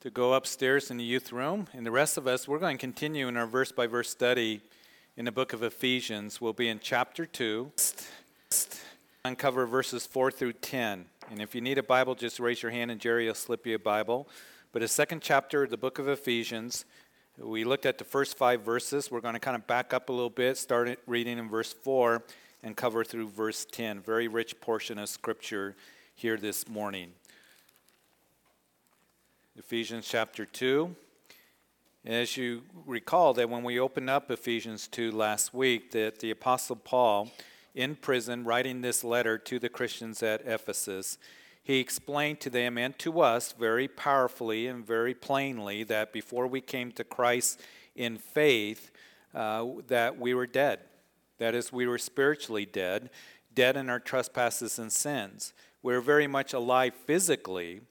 to go upstairs in the youth room. And the rest of us, we're going to continue in our verse by verse study in the book of Ephesians. We'll be in chapter 2, uncover verses 4 through 10. And if you need a Bible, just raise your hand and Jerry will slip you a Bible. But the second chapter of the book of Ephesians, we looked at the first five verses. We're going to kind of back up a little bit, start reading in verse 4 and cover through verse 10. Very rich portion of scripture here this morning. Ephesians chapter 2. As you recall that when we opened up Ephesians 2 last week, that the apostle Paul in prison writing this letter to the Christians at Ephesus, he explained to them and to us very powerfully and very plainly that before we came to Christ in faith, uh, that we were dead. That is, we were spiritually dead, dead in our trespasses and sins. We we're very much alive physically,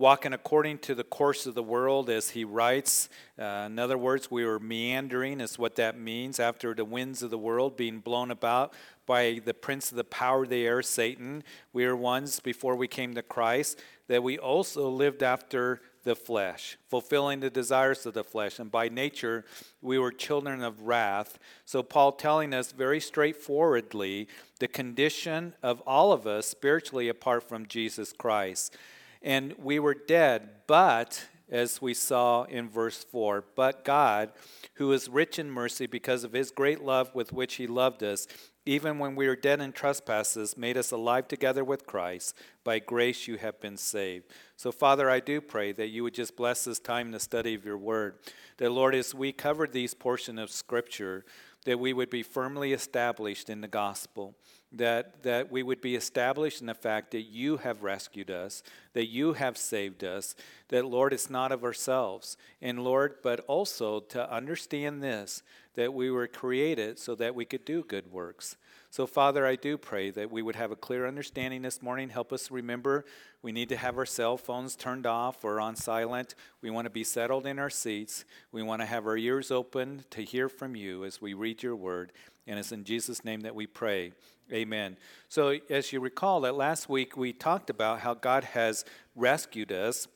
walking according to the course of the world, as he writes. Uh, in other words, we were meandering, is what that means, after the winds of the world being blown about by the prince of the power of the air, Satan. We were ones before we came to Christ that we also lived after the flesh, fulfilling the desires of the flesh. And by nature, we were children of wrath. So, Paul telling us very straightforwardly the condition of all of us spiritually apart from Jesus Christ. And we were dead, but, as we saw in verse 4, but God, who is rich in mercy because of his great love with which he loved us, even when we were dead in trespasses, made us alive together with Christ. By grace you have been saved. So, Father, I do pray that you would just bless this time in the study of your word. That, Lord, as we covered these portions of Scripture, that we would be firmly established in the gospel that, that we would be established in the fact that you have rescued us, that you have saved us, that, Lord, it's not of ourselves. And, Lord, but also to understand this, that we were created so that we could do good works. So, Father, I do pray that we would have a clear understanding this morning. Help us remember we need to have our cell phones turned off or on silent. We want to be settled in our seats. We want to have our ears open to hear from you as we read your word. And it's in Jesus' name that we pray. Amen. So, as you recall, that last week we talked about how God has rescued us.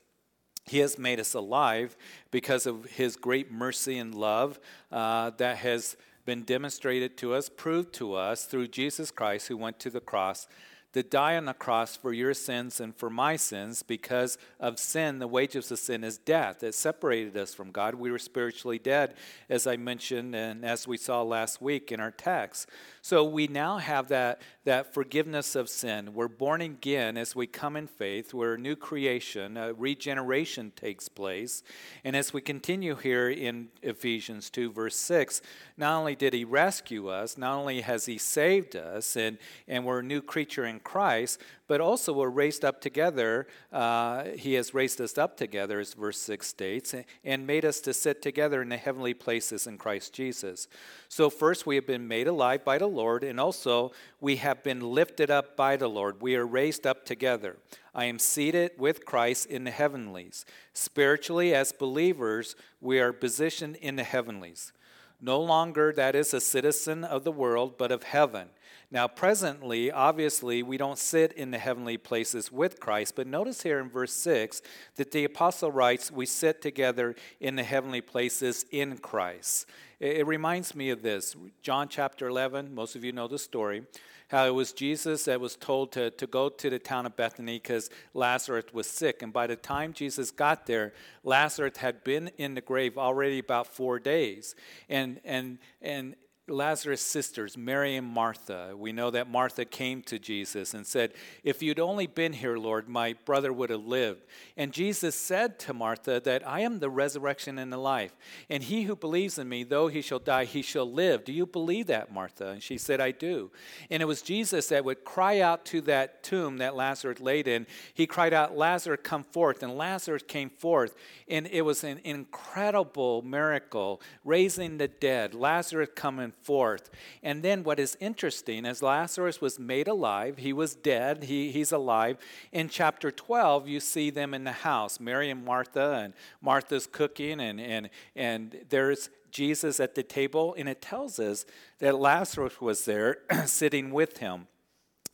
He has made us alive because of His great mercy and love uh, that has been demonstrated to us, proved to us through Jesus Christ, who went to the cross to die on the cross for your sins and for my sins because of sin. The wages of sin is death. It separated us from God. We were spiritually dead, as I mentioned and as we saw last week in our text. So we now have that, that forgiveness of sin. We're born again as we come in faith. We're a new creation. A regeneration takes place. And as we continue here in Ephesians 2, verse 6, not only did he rescue us, not only has he saved us, and, and we're a new creature in Christ, but also we're raised up together. Uh, he has raised us up together, as verse 6 states, and made us to sit together in the heavenly places in Christ Jesus. So, first, we have been made alive by the Lord, and also we have been lifted up by the Lord. We are raised up together. I am seated with Christ in the heavenlies. Spiritually, as believers, we are positioned in the heavenlies. No longer that is a citizen of the world, but of heaven. Now, presently, obviously, we don't sit in the heavenly places with Christ, but notice here in verse 6 that the apostle writes, We sit together in the heavenly places in Christ. It, reminds me of this John chapter 11, most of you know the story how it was Jesus that was told to, to go to the town of Bethany because Lazarus was sick. And by the time Jesus got there, Lazarus had been in the grave already about four days. And, and, and Lazarus' sisters, Mary and Martha, we know that Martha came to Jesus and said, If you'd only been here, Lord, my brother would have lived. And Jesus said to Martha that I am the resurrection and the life. And he who believes in me, though he shall die, he shall live. Do you believe that, Martha? And she said, I do. And it was Jesus that would cry out to that tomb that Lazarus laid in. He cried out, Lazarus, come forth. And Lazarus came forth. And it was an incredible miracle, raising the dead, Lazarus coming forth. And then what is interesting is Lazarus was made alive. He was dead. He, he's alive. In chapter 12, you see them in the house, Mary and Martha, and Martha's cooking, and, and, and there's Jesus at the table. And it tells us that Lazarus was there sitting with him.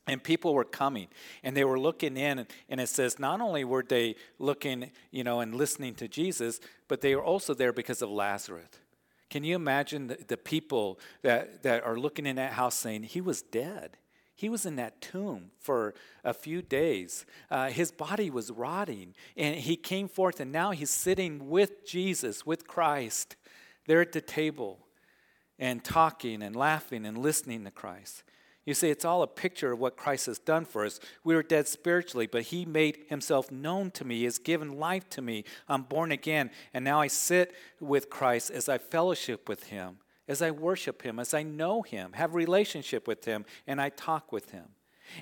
and people were coming and they were looking in and it says not only were they looking you know and listening to jesus but they were also there because of lazarus can you imagine the, the people that, that are looking in that house saying he was dead he was in that tomb for a few days. Uh, his body was rotting, and he came forth, and now he's sitting with Jesus, with Christ, there at the table, and talking and laughing and listening to Christ. You see, it's all a picture of what Christ has done for us. We were dead spiritually, but He made Himself known to me. He has given life to me. I'm born again, and now I sit with Christ as I fellowship with Him, as I worship Him, as I know Him, have relationship with Him, and I talk with Him.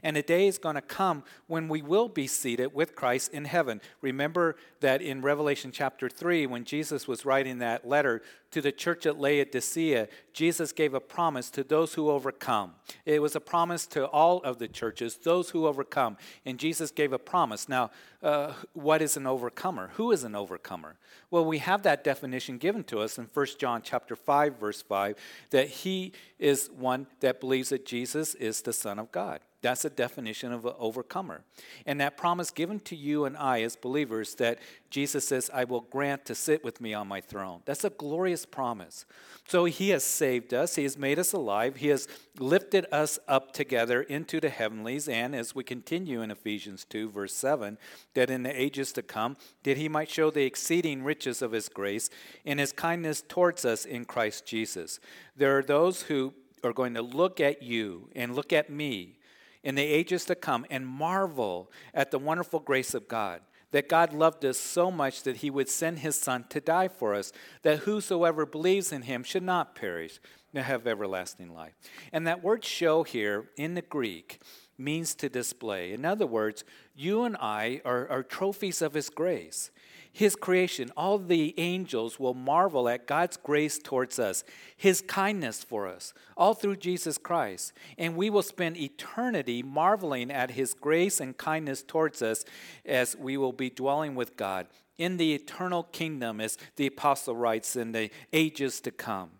And a day is going to come when we will be seated with Christ in heaven. Remember that in Revelation chapter 3, when Jesus was writing that letter to the church at Laodicea, Jesus gave a promise to those who overcome. It was a promise to all of the churches, those who overcome. And Jesus gave a promise. Now, uh, what is an overcomer? Who is an overcomer? Well, we have that definition given to us in 1 John chapter 5, verse 5, that he is one that believes that Jesus is the Son of God. That's a definition of an overcomer. And that promise given to you and I as believers that Jesus says, I will grant to sit with me on my throne. That's a glorious promise. So he has saved us, he has made us alive, he has lifted us up together into the heavenlies. And as we continue in Ephesians 2, verse 7, that in the ages to come, that he might show the exceeding riches of his grace in his kindness towards us in Christ Jesus. There are those who are going to look at you and look at me in the ages to come and marvel at the wonderful grace of God. That God loved us so much that he would send his Son to die for us, that whosoever believes in him should not perish, but have everlasting life. And that word show here in the Greek means to display. In other words, you and I are, are trophies of his grace his creation, all the angels will marvel at God's grace towards us, his kindness for us, all through Jesus Christ. And we will spend eternity marveling at his grace and kindness towards us as we will be dwelling with God in the eternal kingdom, as the apostle writes, in the ages to come.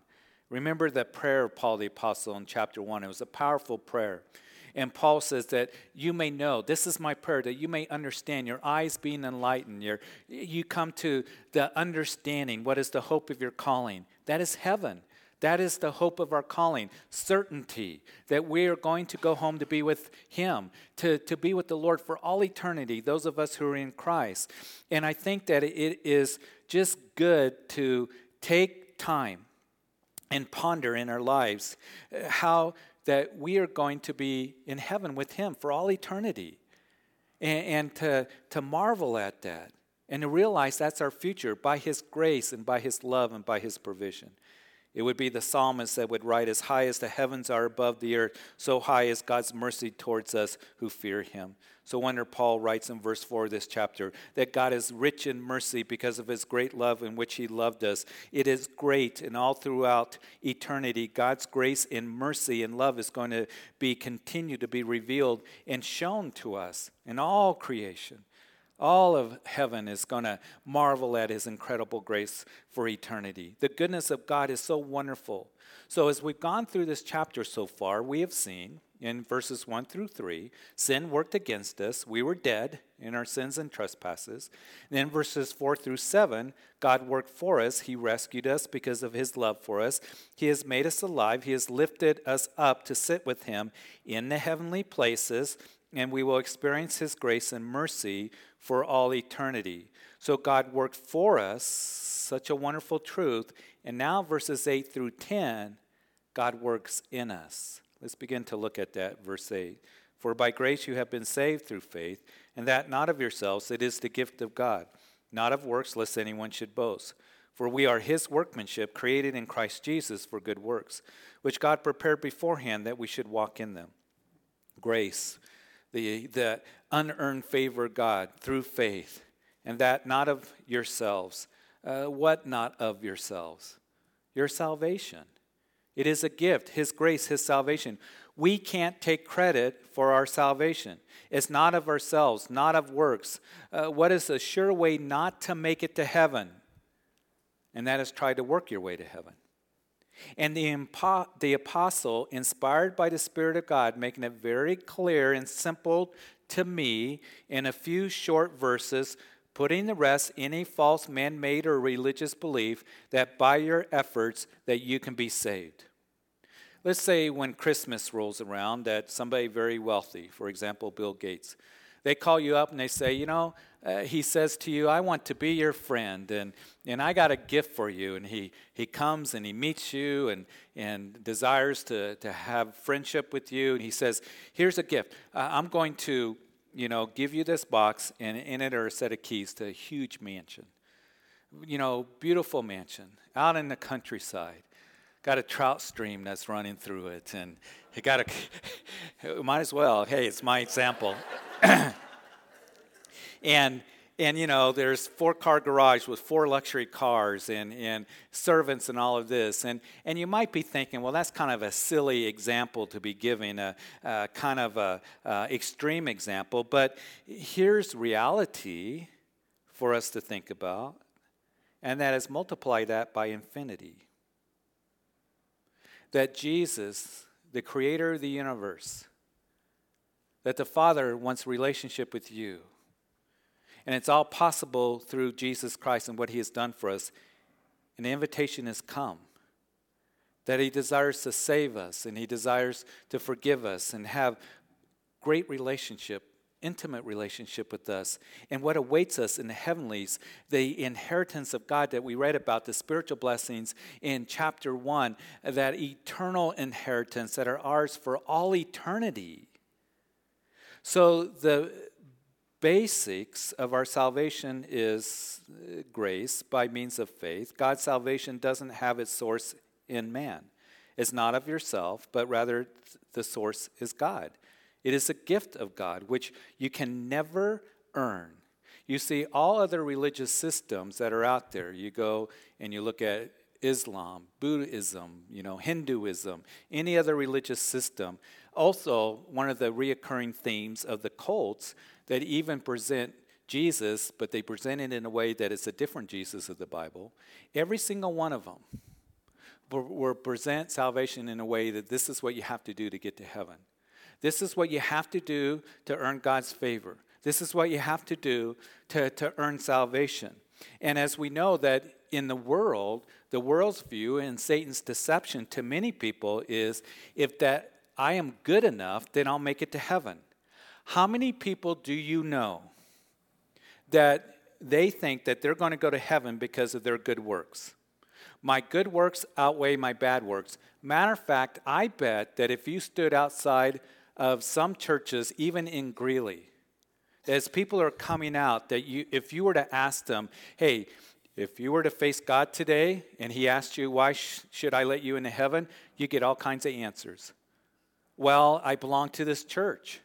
Remember the prayer of Paul the apostle in chapter 1. It was a powerful prayer. And Paul says that you may know, this is my prayer, that you may understand, your eyes being enlightened, your, you come to the understanding what is the hope of your calling. That is heaven. That is the hope of our calling certainty that we are going to go home to be with Him, to, to be with the Lord for all eternity, those of us who are in Christ. And I think that it is just good to take time and ponder in our lives uh, how that we are going to be in heaven with Him for all eternity. And, and to, to marvel at that and to realize that's our future by His grace and by His love and by His provision. It would be the psalmist that would write, As high as the heavens are above the earth, so high is God's mercy towards us who fear him. So, wonder Paul writes in verse 4 of this chapter that God is rich in mercy because of his great love in which he loved us. It is great, and all throughout eternity, God's grace and mercy and love is going to be continued to be revealed and shown to us in all creation. All of heaven is going to marvel at his incredible grace for eternity. The goodness of God is so wonderful. So, as we've gone through this chapter so far, we have seen in verses 1 through 3 sin worked against us. We were dead in our sins and trespasses. And then, verses 4 through 7, God worked for us. He rescued us because of his love for us. He has made us alive. He has lifted us up to sit with him in the heavenly places and we will experience His grace and mercy for all eternity. So God worked for us, such a wonderful truth. And now, verses 8 through 10, God works in us. Let's begin to look at that, verse 8. For by grace you have been saved through faith, and that not of yourselves, it is the gift of God, not of works, lest anyone should boast. For we are his workmanship, created in Christ Jesus for good works, which God prepared beforehand that we should walk in them. Grace the, the unearned favor of God through faith, and that not of yourselves. Uh, what not of yourselves? Your salvation. It is a gift, His grace, His salvation. We can't take credit for our salvation. It's not of ourselves, not of works. Uh, what is a sure way not to make it to heaven? And that is try to work your way to heaven. And the, impo- the apostle, inspired by the Spirit of God, making it very clear and simple to me in a few short verses, putting the rest in a false man-made or religious belief that by your efforts that you can be saved. Let's say when Christmas rolls around that somebody very wealthy, for example, Bill Gates, they call you up and they say, you know, uh, he says to you, I want to be your friend, and, and I got a gift for you. And he, he comes and he meets you and, and desires to, to have friendship with you. And he says, Here's a gift. Uh, I'm going to you know, give you this box, and in it are a set of keys to a huge mansion. You know, beautiful mansion out in the countryside. Got a trout stream that's running through it, and it got a. might as well. Hey, it's my example. and and you know there's four car garage with four luxury cars and, and servants and all of this and, and you might be thinking well that's kind of a silly example to be giving a, a kind of a, a extreme example but here's reality for us to think about and that is multiply that by infinity that jesus the creator of the universe that the father wants relationship with you and it's all possible through Jesus Christ and what he has done for us. The invitation has come that he desires to save us and he desires to forgive us and have great relationship intimate relationship with us and what awaits us in the heavenlies the inheritance of god that we read about the spiritual blessings in chapter 1 that eternal inheritance that are ours for all eternity so the basics of our salvation is uh, grace by means of faith. God's salvation doesn't have its source in man. It's not of yourself, but rather the source is God. It is a gift of God, which you can never earn. You see, all other religious systems that are out there, you go and you look at Islam, Buddhism, you know, Hinduism, any other religious system. Also, one of the reoccurring themes of the cults that even present Jesus, but they present it in a way that it's a different Jesus of the Bible. Every single one of them will present salvation in a way that this is what you have to do to get to heaven. This is what you have to do to earn God's favor. This is what you have to do to, to earn salvation. And as we know that in the world, the world's view and Satan's deception to many people is if that I am good enough, then I'll make it to heaven. How many people do you know that they think that they're going to go to heaven because of their good works? My good works outweigh my bad works. Matter of fact, I bet that if you stood outside of some churches, even in Greeley, as people are coming out, that you, if you were to ask them, hey, if you were to face God today and He asked you, why sh- should I let you into heaven? You get all kinds of answers. Well, I belong to this church.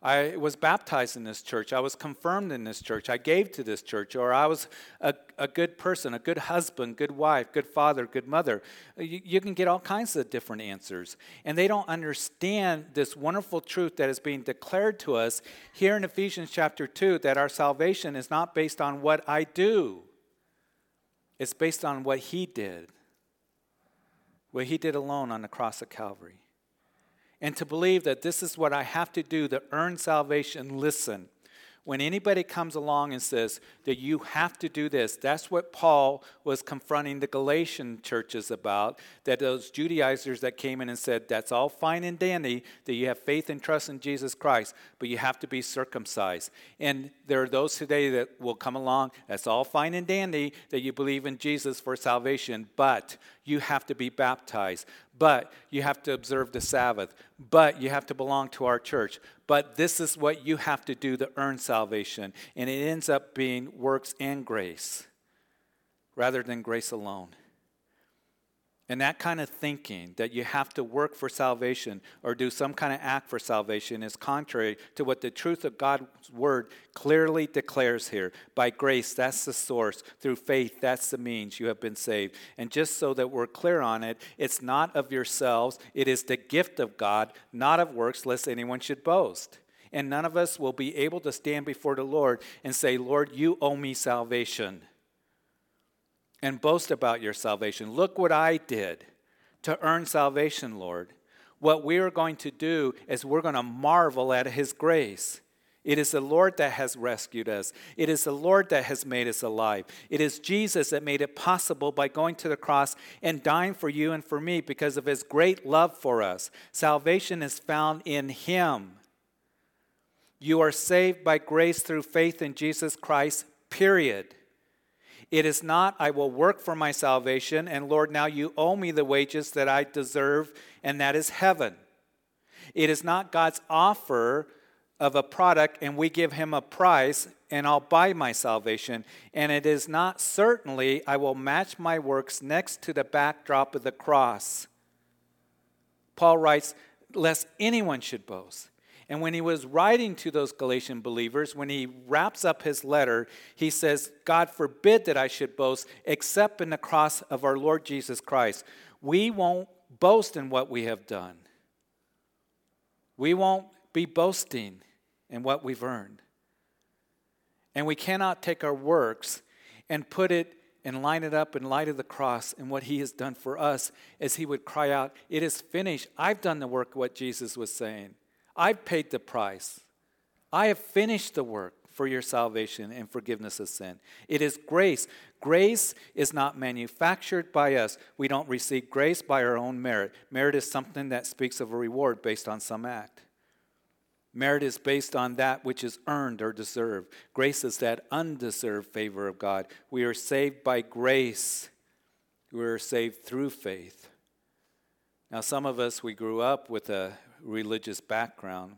I was baptized in this church. I was confirmed in this church. I gave to this church. Or I was a, a good person, a good husband, good wife, good father, good mother. Uh, you, you, can get all kinds of different answers. And they don't understand this wonderful truth that is being declared to us here in Ephesians chapter 2 that our salvation is not based on what I do, it's based on what He did. What He did alone on the cross of Calvary and to believe that this is what I have to do to earn salvation, listen. When anybody comes along and says that you have to do this, that's what Paul was confronting the Galatian churches about. That those Judaizers that came in and said, that's all fine and dandy, that you have faith and trust in Jesus Christ, but you have to be circumcised. And there are those today that will come along, that's all fine and dandy, that you believe in Jesus for salvation, but you have to be baptized but you have to observe the Sabbath, but you have to belong to our church. But this is what you have to do to earn salvation. And it ends up being works and grace rather than grace alone. And that kind of thinking that you have to work for salvation or do some kind of act for salvation is contrary to what the truth of God's word clearly declares here. By grace, that's the source. Through faith, that's the means you have been saved. And just so that we're clear on it, it's not of yourselves, it is the gift of God, not of works, lest anyone should boast. And none of us will be able to stand before the Lord and say, Lord, you owe me salvation and boast about your salvation. Look what I did to earn salvation, Lord. What we are going to do is we're going to marvel at His grace. It is the Lord that has rescued us. It is the Lord that has made us alive. It is Jesus that made it possible by going to the cross and dying for you and for me because of his great love for us. Salvation is found in him. You are saved by grace through faith in Jesus Christ, period. It is not, I will work for my salvation, and Lord, now you owe me the wages that I deserve, and that is heaven. It is not God's offer of a product, and we give him a price, and I'll buy my salvation. And it is not certainly, I will match my works next to the backdrop of the cross. Paul writes, lest anyone should boast. And when he was writing to those Galatian believers, when he wraps up his letter, he says, God forbid that I should boast except in the cross of our Lord Jesus Christ. We won't boast in what we have done, we won't be boasting in what we've earned. And we cannot take our works and put it and line it up in light of the cross and what he has done for us as he would cry out, It is finished. I've done the work, what Jesus was saying. I've paid the price. I have finished the work for your salvation and forgiveness of sin. It is grace. Grace is not manufactured by us. We don't receive grace by our own merit. Merit is something that speaks of a reward based on some act. Merit is based on that which is earned or deserved. Grace is that undeserved favor of God. We are saved by grace, we are saved through faith. Now, some of us, we grew up with a religious background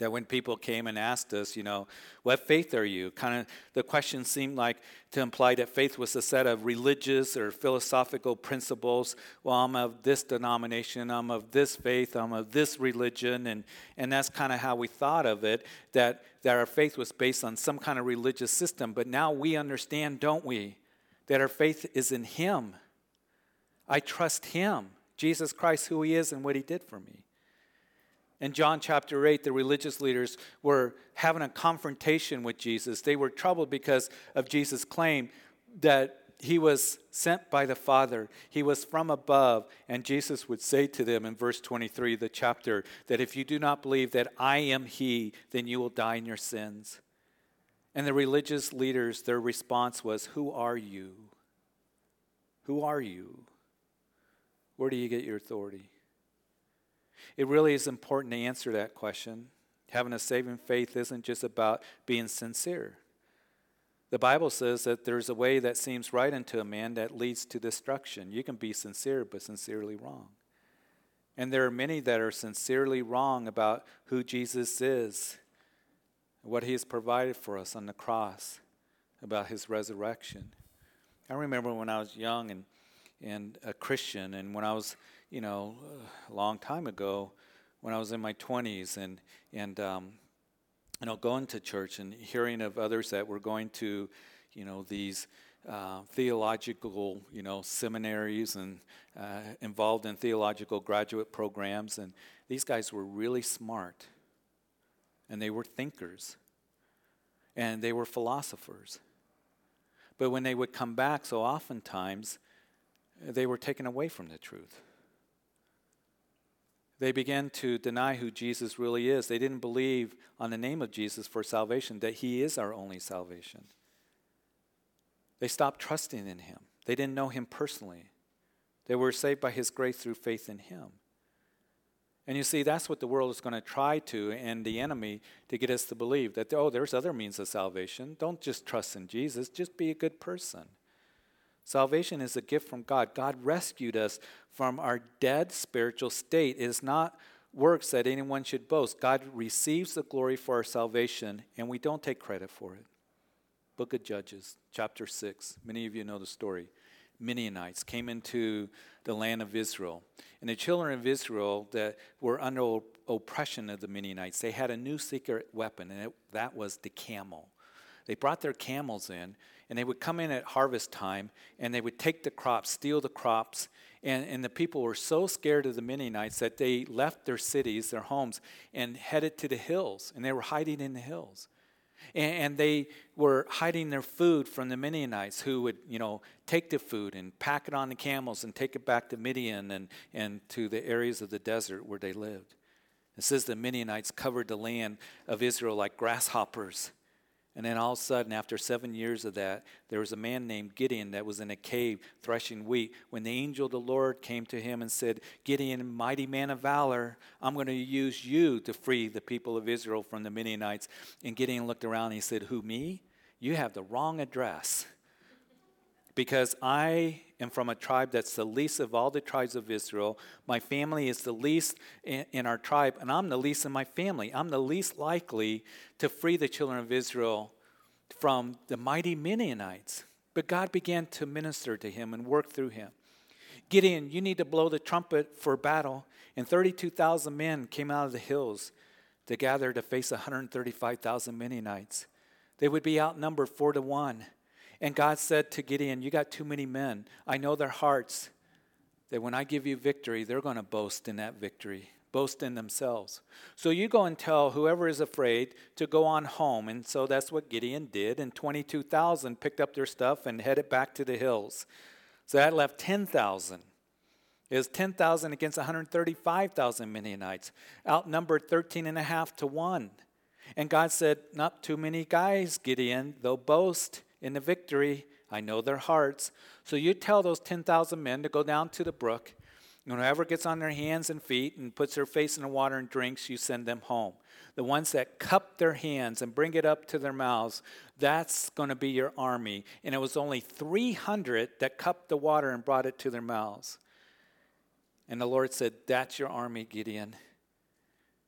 that when people came and asked us, you know, what faith are you? Kind of the question seemed like to imply that faith was a set of religious or philosophical principles. Well, I'm of this denomination, I'm of this faith, I'm of this religion, and, and that's kind of how we thought of it, that, that our faith was based on some kind of religious system. But now we understand, don't we, that our faith is in Him. I trust Him, Jesus Christ, who He is and what He did for me. In John chapter 8, the religious leaders were having a confrontation with Jesus. They were troubled because of Jesus' claim that he was sent by the Father, he was from above. And Jesus would say to them in verse 23, of the chapter, that if you do not believe that I am he, then you will die in your sins. And the religious leaders, their response was, Who are you? Who are you? Where do you get your authority? It really is important to answer that question. Having a saving faith isn't just about being sincere. The Bible says that there's a way that seems right unto a man that leads to destruction. You can be sincere, but sincerely wrong. And there are many that are sincerely wrong about who Jesus is, what he has provided for us on the cross, about his resurrection. I remember when I was young and, and a Christian, and when I was you know, a long time ago when I was in my 20s and, and um, you know, going to church and hearing of others that were going to, you know, these uh, theological, you know, seminaries and uh, involved in theological graduate programs. And these guys were really smart and they were thinkers and they were philosophers. But when they would come back, so oftentimes they were taken away from the truth. They began to deny who Jesus really is. They didn't believe on the name of Jesus for salvation, that He is our only salvation. They stopped trusting in Him. They didn't know Him personally. They were saved by His grace through faith in Him. And you see, that's what the world is going to try to, and the enemy, to get us to believe that, oh, there's other means of salvation. Don't just trust in Jesus, just be a good person. Salvation is a gift from God. God rescued us from our dead spiritual state. It is not works that anyone should boast. God receives the glory for our salvation, and we don't take credit for it. Book of Judges, chapter 6. Many of you know the story. Midianites came into the land of Israel. And the children of Israel that were under oppression of the Midianites, they had a new secret weapon, and it, that was the camel. They brought their camels in, and they would come in at harvest time and they would take the crops, steal the crops. And, and the people were so scared of the Midianites that they left their cities, their homes, and headed to the hills. And they were hiding in the hills. And, and they were hiding their food from the Midianites who would, you know, take the food and pack it on the camels and take it back to Midian and, and to the areas of the desert where they lived. It says the Midianites covered the land of Israel like grasshoppers. And then all of a sudden, after seven years of that, there was a man named Gideon that was in a cave threshing wheat. When the angel of the Lord came to him and said, Gideon, mighty man of valor, I'm going to use you to free the people of Israel from the Midianites. And Gideon looked around and he said, Who, me? You have the wrong address because I am from a tribe that's the least of all the tribes of Israel. My family is the least in, our tribe, and I'm the least in my family. I'm the least likely to free the children of Israel from the mighty Midianites. But God began to minister to him and work through him. Gideon, you need to blow the trumpet for battle. And 32,000 men came out of the hills to gather to face 135,000 Midianites. They would be outnumbered four to one. And God said to Gideon, You got too many men. I know their hearts, that when I give you victory, they're going to boast in that victory, boast in themselves. So you go and tell whoever is afraid to go on home. And so that's what Gideon did. And 22,000 picked up their stuff and headed back to the hills. So that left 10,000. It was 10,000 against 135,000 Midianites, outnumbered 13 and a half to 1. And God said, Not too many guys, Gideon, they'll boast in the victory. I know their hearts. So you tell those 10,000 men to go down to the brook. And whoever gets on their hands and feet and puts their face in the water and drinks, you send them home. The ones that cup their hands and bring it up to their mouths, that's going to be your army. And it was only 300 that cupped the water and brought it to their mouths. And the Lord said, That's your army, Gideon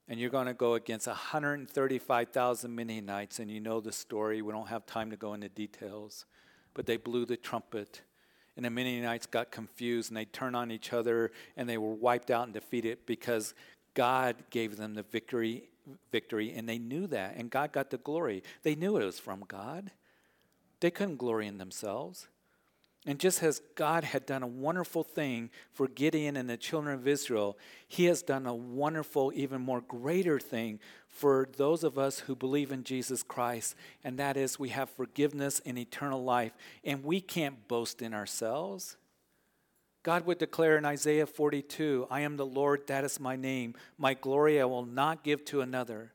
and you're going to go against 135,000 Midianites, and you know the story. We don't have time to go into details. But they blew the trumpet, and the Midianites got confused, and they turned on each other, and they were wiped out and defeated because God gave them the victory, victory, and they knew that, and God got the glory. They knew it was from God. They couldn't glory in themselves. And just as God had done a wonderful thing for Gideon and the children of Israel, He has done a wonderful, even more greater thing for those of us who believe in Jesus Christ. And that is, we have forgiveness and eternal life. And we can't boast in ourselves. God would declare in Isaiah 42 I am the Lord, that is my name. My glory I will not give to another.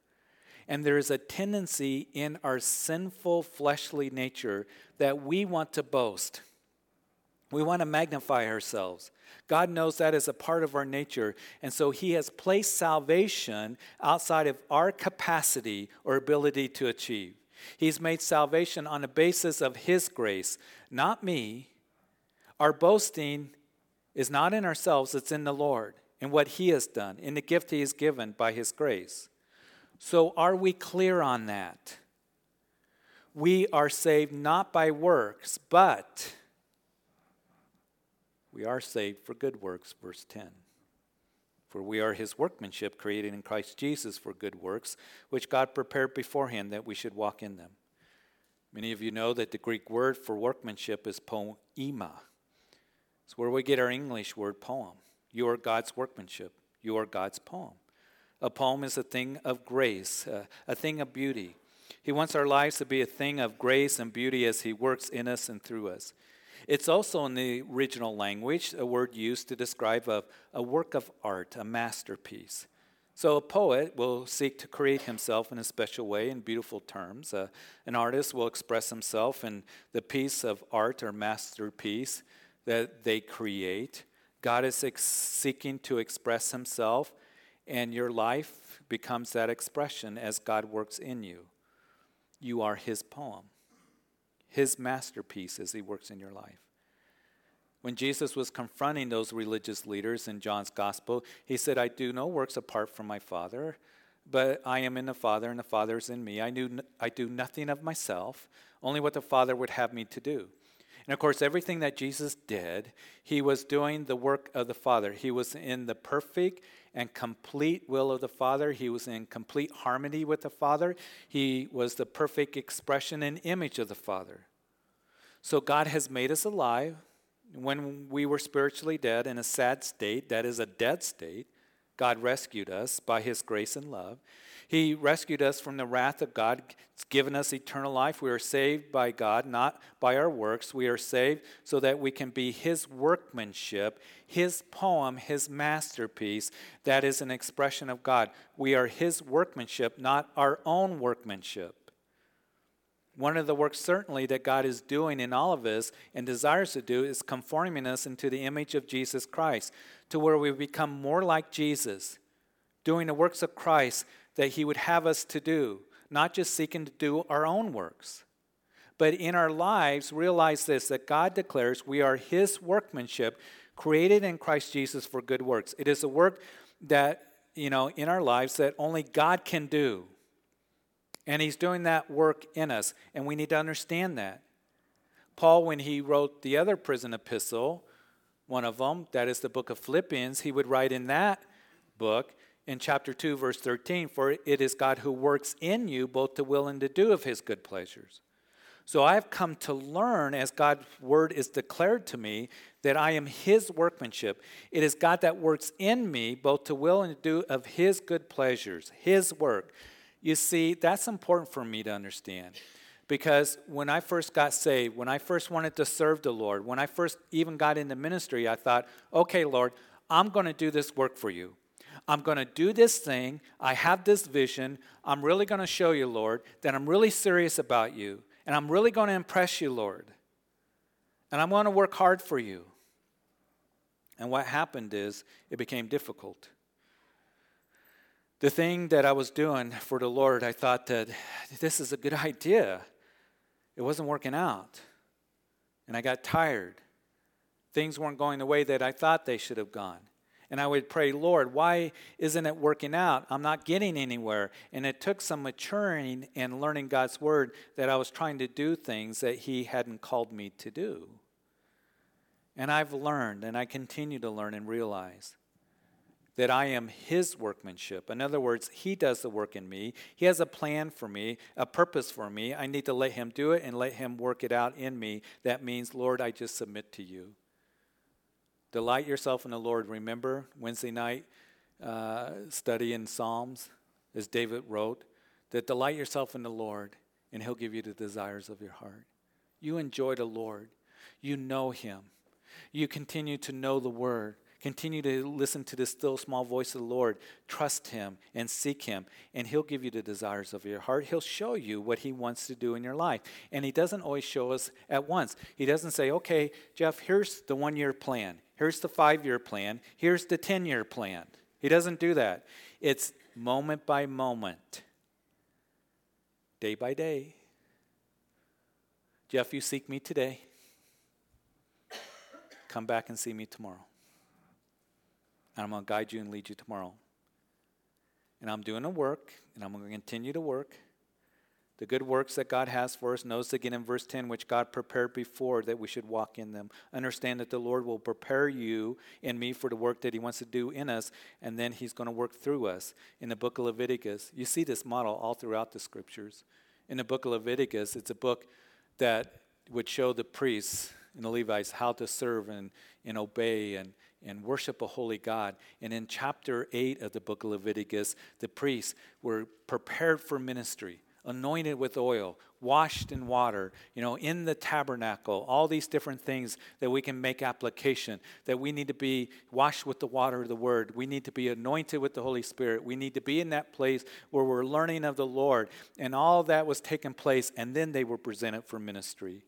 And there is a tendency in our sinful fleshly nature that we want to boast. We want to magnify ourselves. God knows that is a part of our nature. And so He has placed salvation outside of our capacity or ability to achieve. He's made salvation on the basis of His grace, not me. Our boasting is not in ourselves, it's in the Lord, in what He has done, in the gift He has given by His grace. So are we clear on that? We are saved not by works, but we are saved for good works, verse 10. For we are his workmanship, created in Christ Jesus for good works, which God prepared beforehand that we should walk in them. Many of you know that the Greek word for workmanship is poema. It's where we get our English word poem. You are God's workmanship. You are God's poem. A poem is a thing of grace, a, a thing of beauty. He wants our lives to be a thing of grace and beauty as He works in us and through us. It's also in the original language a word used to describe a, a work of art, a masterpiece. So a poet will seek to create himself in a special way in beautiful terms. Uh, an artist will express himself in the piece of art or masterpiece that they create. God is ex- seeking to express himself, and your life becomes that expression as God works in you. You are his poem his masterpiece as he works in your life. When Jesus was confronting those religious leaders in John's gospel, he said, I do no works apart from my Father, but I am in the Father, and the Father is in me. I, knew, I do nothing of myself, only what the Father would have me to do. And of course, everything that Jesus did, he was doing the work of the Father. He was in the perfect and complete will of the Father. He was in complete harmony with the Father. He was the perfect expression and image of the Father. So God has made us alive when we were spiritually dead in a sad state, that is a dead state. God rescued us by his grace and love. He rescued us from the wrath of God. It's given us eternal life. We are saved by God, not by our works. We are saved so that we can be His workmanship, His poem, His masterpiece. That is an expression of God. We are His workmanship, not our own workmanship. One of the works, certainly, that God is doing in all of us and desires to do is conforming us into the image of Jesus Christ, to where we become more like Jesus, doing the works of Christ that He would have us to do, not just seeking to do our own works. But in our lives, realize this that God declares we are His workmanship, created in Christ Jesus for good works. It is a work that, you know, in our lives that only God can do. And He's doing that work in us, and we need to understand that. Paul, when he wrote the other prison epistle, one of them, that is the book of Philippians, he would write in that book in chapter 2, verse 13, for it is God who works in you both to will and to do of his good pleasures. So I have come to learn as God's word is declared to me that I am his workmanship. It is God that works in me both to will and to do of his good pleasures, his work. You see, that's important for me to understand. Because when I first got saved, when I first wanted to serve the Lord, when I first even got into ministry, I thought, okay, Lord, I'm going to do this work for you. I'm going to do this thing. I have this vision. I'm really going to show you, Lord, that I'm really serious about you. And I'm really going to impress you, Lord. And I'm going to work hard for you. And what happened is it became difficult. The thing that I was doing for the Lord, I thought that this is a good idea. It wasn't working out. And I got tired. Things weren't going the way that I thought they should have gone. And I would pray, Lord, why isn't it working out? I'm not getting anywhere. And it took some maturing and learning God's word that I was trying to do things that He hadn't called me to do. And I've learned, and I continue to learn and realize that I am His workmanship. In other words, He does the work in me. He has a plan for me, a purpose for me. I need to let Him do it and let Him work it out in me. That means, Lord, I just submit to you. Delight yourself in the Lord. Remember Wednesday night uh, study in Psalms, as David wrote, that delight yourself in the Lord, and He'll give you the desires of your heart. You enjoy the Lord. You know Him. You continue to know the Word. Continue to listen to the still small voice of the Lord. Trust Him and seek Him, and He'll give you the desires of your heart. He'll show you what He wants to do in your life. And He doesn't always show us at once. He doesn't say, okay, Jeff, here's the one year plan. Here's the five year plan. Here's the 10 year plan. He doesn't do that. It's moment by moment, day by day. Jeff, you seek me today. Come back and see me tomorrow. And I'm going to guide you and lead you tomorrow. And I'm doing the work, and I'm going to continue to work the good works that God has for us. Notice again in verse 10, which God prepared before that we should walk in them. Understand that the Lord will prepare you and me for the work that He wants to do in us, and then He's going to work through us. In the book of Leviticus, you see this model all throughout the scriptures. In the book of Leviticus, it's a book that would show the priests and the Levites how to serve and, and obey and, and worship a holy God. And in chapter 8 of the book of Leviticus, the priests were prepared for ministry anointed with oil, washed in water, you know, in the tabernacle, all these different things that we can make application, that we need to be washed with the water of the word. We need to be anointed with the Holy Spirit. We need to be in that place where we're learning of the Lord. And all that was taking place, and then they were presented for ministry.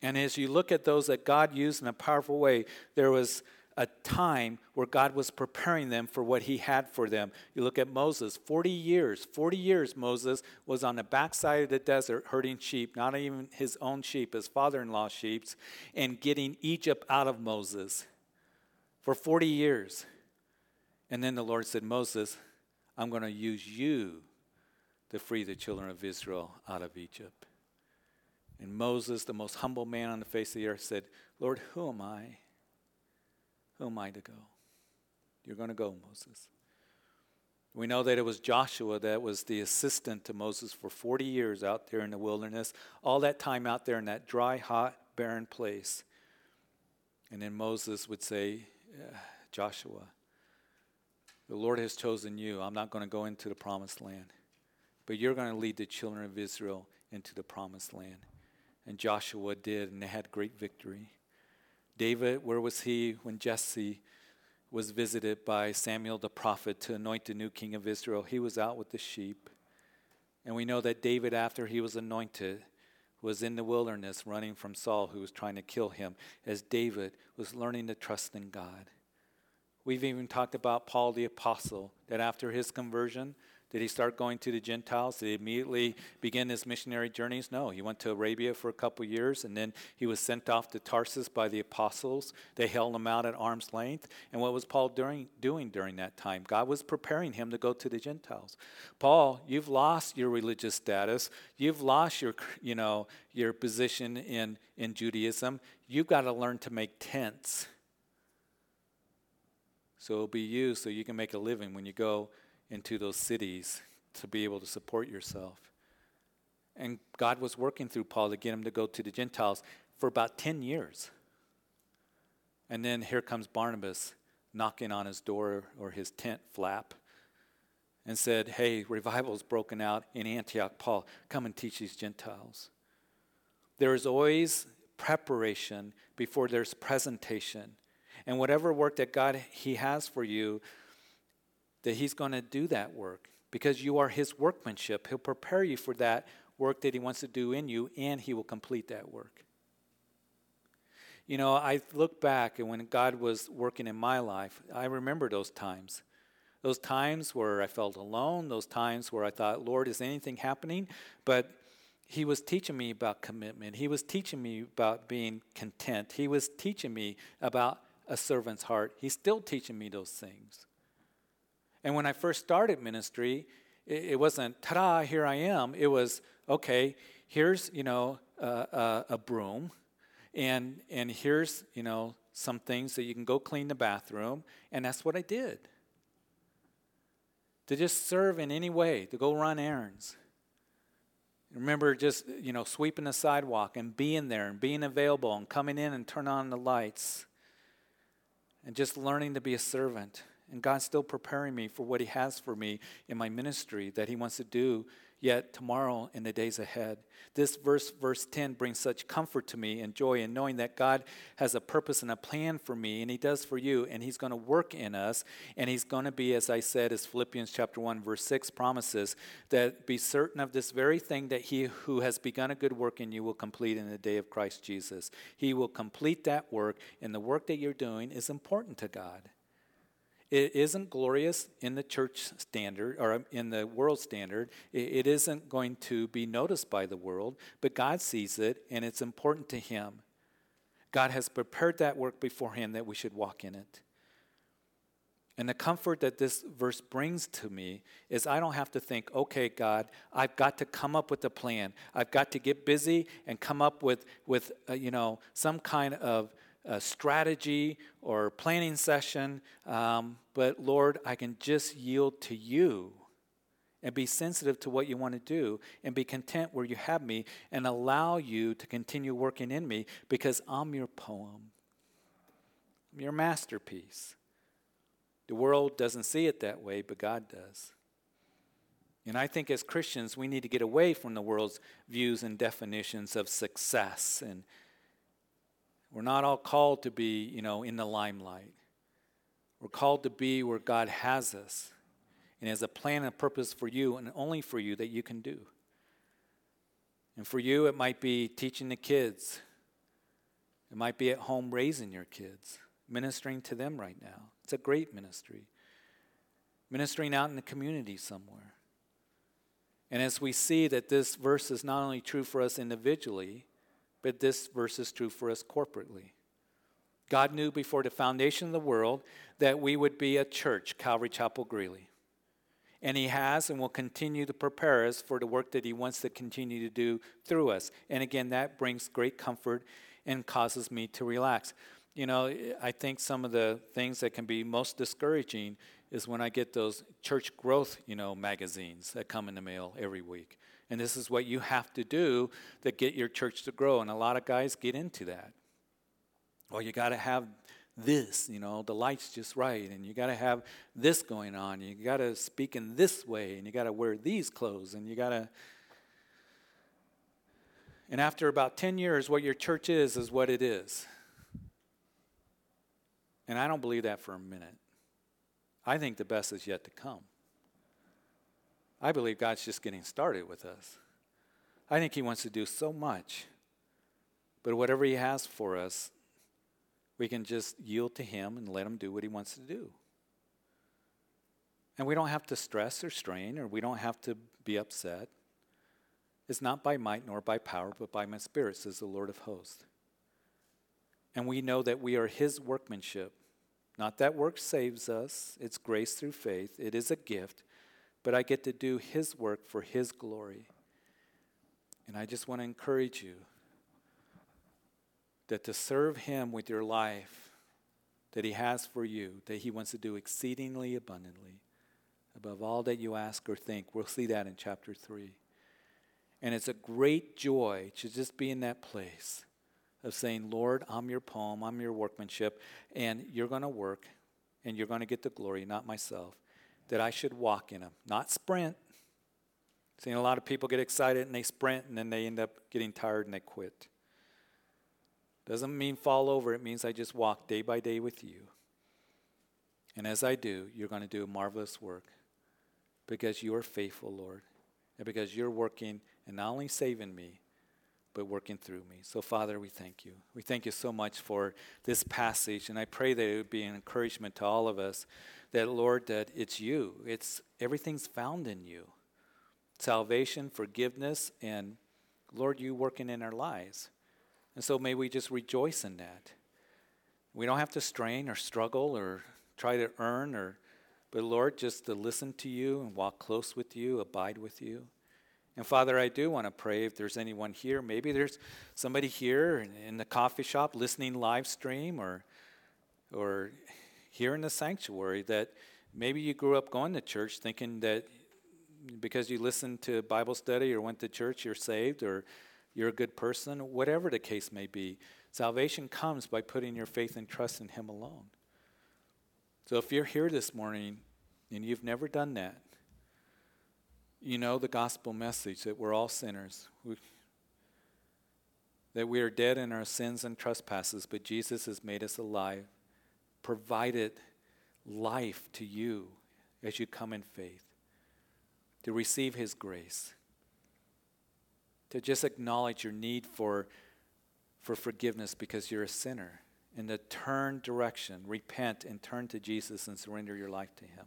And as you look at those that God used in a powerful way, there was a time where God was preparing them for what he had for them. You look at Moses, 40 years, 40 years Moses was on the backside of the desert herding sheep, not even his own sheep, his father in law's sheep, and getting Egypt out of Moses for 40 years. And then the Lord said, Moses, I'm going to use you to free the children of Israel out of Egypt. And Moses, the most humble man on the face of the earth, said, Lord, who am I? Who am I to go? You're going to go, Moses. We know that it was Joshua that was the assistant to Moses for 40 years out there in the wilderness, all that time out there in that dry, hot, barren place. And then Moses would say, uh, Joshua, The Lord has chosen you. I'm not going to go into the promised land, but you're going to lead the children of Israel into the promised land. And Joshua did, and they had great victory. David, where was he when Jesse was visited by Samuel the prophet to anoint the new king of Israel? He was out with the sheep. And we know that David, after he was anointed, was in the wilderness running from Saul, who was trying to kill him, as David was learning to trust in God. We've even talked about Paul the Apostle, that after his conversion, did he start going to the Gentiles? Did he immediately begin his missionary journeys? No. He went to Arabia for a couple years and then he was sent off to Tarsus by the apostles. They held him out at arm's length. And what was Paul doing, doing during that time? God was preparing him to go to the Gentiles. Paul, you've lost your religious status. You've lost your, you know, your position in, in Judaism. You've got to learn to make tents. So it'll be you so you can make a living when you go into those cities to be able to support yourself. And God was working through Paul to get him to go to the Gentiles for about 10 years. And then here comes Barnabas knocking on his door or his tent flap and said, Hey, revival's broken out in Antioch. Paul, come and teach these Gentiles. There is always preparation before there's presentation. And whatever work that God He has for you, that He's going to do that work because you are His workmanship. He'll prepare you for that work that He wants to do in you, and He will complete that work. You know, I look back and when God was working in my life, I remember those times. Those times where I felt alone, those times where I thought, Lord, is anything happening? But He was teaching me about commitment. He was teaching me about being content. He was teaching me about a servant's heart. He's still teaching me those things. And when I first started ministry, it, it wasn't, ta da, here I am. It was, okay, here's, you know, uh, a broom, and, and here's, you know, some things that you can go clean the bathroom. And that's what I did. To just serve in any way, to go run errands. Remember just, you know, sweeping the sidewalk and being there and being available and coming in and turn on the lights and just learning to be a servant. And God's still preparing me for what He has for me in my ministry that He wants to do yet tomorrow in the days ahead. This verse, verse 10, brings such comfort to me and joy in knowing that God has a purpose and a plan for me, and He does for you, and He's going to work in us, and He's going to be, as I said, as Philippians chapter 1, verse 6 promises, that be certain of this very thing that He who has begun a good work in you will complete in the day of Christ Jesus. He will complete that work, and the work that you're doing is important to God. It isn't glorious in the church standard or in the world standard. It isn't going to be noticed by the world, but God sees it and it's important to Him. God has prepared that work beforehand that we should walk in it. And the comfort that this verse brings to me is I don't have to think, okay, God, I've got to come up with a plan. I've got to get busy and come up with, with uh, you know, some kind of a strategy or planning session, um, but Lord, I can just yield to you and be sensitive to what you want to do and be content where you have me and allow you to continue working in me because I'm your poem, I'm your masterpiece. The world doesn't see it that way, but God does. And I think as Christians, we need to get away from the world's views and definitions of success and we're not all called to be, you know, in the limelight. We're called to be where God has us and has a plan and a purpose for you and only for you that you can do. And for you, it might be teaching the kids. It might be at home raising your kids, ministering to them right now. It's a great ministry. Ministering out in the community somewhere. And as we see that this verse is not only true for us individually, but this verse is true for us corporately. God knew before the foundation of the world that we would be a church, Calvary Chapel Greeley. And He has and will continue to prepare us for the work that He wants to continue to do through us. And again, that brings great comfort and causes me to relax. You know, I think some of the things that can be most discouraging is when I get those church growth, you know, magazines that come in the mail every week. And this is what you have to do to get your church to grow. And a lot of guys get into that. Well, you got to have this, you know, the light's just right, and you got to have this going on. You got to speak in this way, and you got to wear these clothes, and you got to. And after about 10 years, what your church is, is what it is. And I don't believe that for a minute. I think the best is yet to come. I believe God's just getting started with us. I think He wants to do so much. But whatever He has for us, we can just yield to Him and let Him do what He wants to do. And we don't have to stress or strain, or we don't have to be upset. It's not by might nor by power, but by my spirit, says the Lord of hosts. And we know that we are His workmanship. Not that work saves us, it's grace through faith. It is a gift, but I get to do His work for His glory. And I just want to encourage you that to serve Him with your life that He has for you, that He wants to do exceedingly abundantly, above all that you ask or think. We'll see that in chapter 3. And it's a great joy to just be in that place of saying, Lord, I'm your poem, I'm your workmanship, and you're going to work and you're going to get the glory, not myself. That I should walk in them, not sprint. Seeing a lot of people get excited and they sprint and then they end up getting tired and they quit. Doesn't mean fall over, it means I just walk day by day with you. And as I do, you're going to do marvelous work because you are faithful, Lord, and because you're working and not only saving me, but working through me. So, Father, we thank you. We thank you so much for this passage, and I pray that it would be an encouragement to all of us that, Lord, that it's you. It's everything's found in you. Salvation, forgiveness, and Lord, you working in our lives. And so may we just rejoice in that. We don't have to strain or struggle or try to earn or but Lord, just to listen to you and walk close with you, abide with you. And Father, I do want to pray if there's anyone here, maybe there's somebody here in the coffee shop listening live stream or or here in the sanctuary that maybe you grew up going to church thinking that because you listened to Bible study or went to church, you're saved or you're a good person, whatever the case may be. Salvation comes by putting your faith and trust in Him alone. So if you're here this morning and you've never done that, you know the gospel message that we're all sinners, we, that we are dead in our sins and trespasses, but Jesus has made us alive, provided life to you as you come in faith, to receive His grace to just acknowledge your need for, for forgiveness because you're a sinner and to turn direction, repent, and turn to Jesus and surrender your life to Him.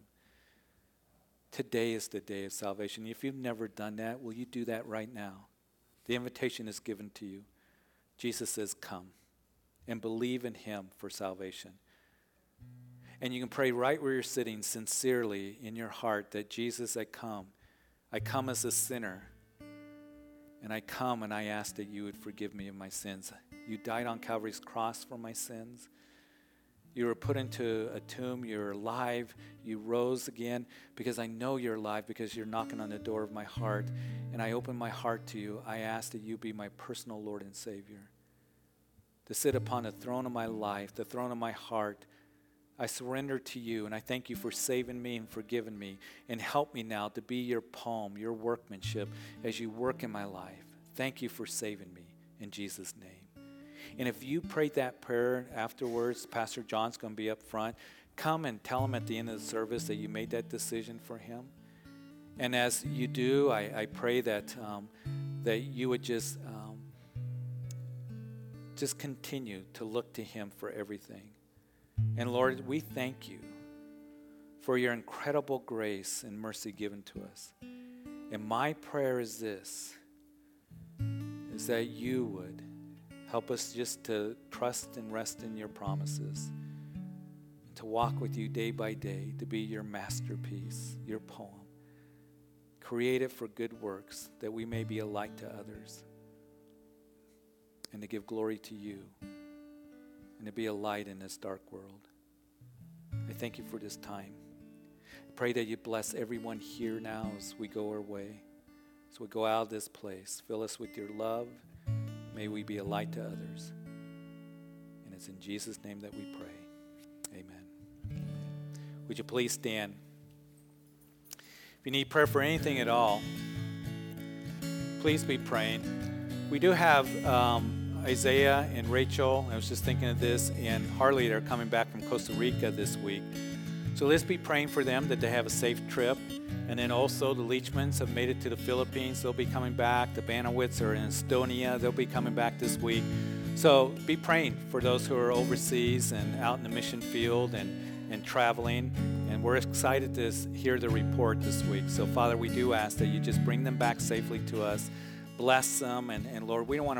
Today is the day of salvation. If you've never done that, will you do that right now? The invitation is given to you. Jesus says, Come and believe in Him for salvation. And you can pray right where you're sitting, sincerely in your heart, that Jesus, I come. I come as a sinner. And I come and I ask that you would forgive me of my sins. You died on Calvary's cross for my sins. You were put into a tomb. You're alive. You rose again because I know you're alive because you're knocking on the door of my heart. And I open my heart to you. I ask that you be my personal Lord and Savior. To sit upon the throne of my life, the throne of my heart, I surrender to you and I thank you for saving me and forgiving me. And help me now to be your palm, your workmanship as you work in my life. Thank you for saving me in Jesus' name. And if you prayed that prayer afterwards, Pastor John's going to be up front. Come and tell him at the end of the service that you made that decision for him. And as you do, I, I pray that um, that you would just um, just continue to look to him for everything. And Lord, we thank you for your incredible grace and mercy given to us. And my prayer is this is that you would help us just to trust and rest in your promises, to walk with you day by day, to be your masterpiece, your poem. Create it for good works, that we may be a light to others, and to give glory to you and to be a light in this dark world. I thank you for this time. I pray that you bless everyone here now as we go our way, as we go out of this place. Fill us with your love. May we be a light to others. And it's in Jesus' name that we pray. Amen. Would you please stand? If you need prayer for anything at all, please be praying. We do have um, Isaiah and Rachel, I was just thinking of this, and Harley that are coming back from Costa Rica this week. So let's be praying for them that they have a safe trip. And then also the Leachmans have made it to the Philippines. They'll be coming back. The Banowitz are in Estonia. They'll be coming back this week. So be praying for those who are overseas and out in the mission field and, and traveling. And we're excited to hear the report this week. So, Father, we do ask that you just bring them back safely to us. Bless them. And, and Lord, we don't want to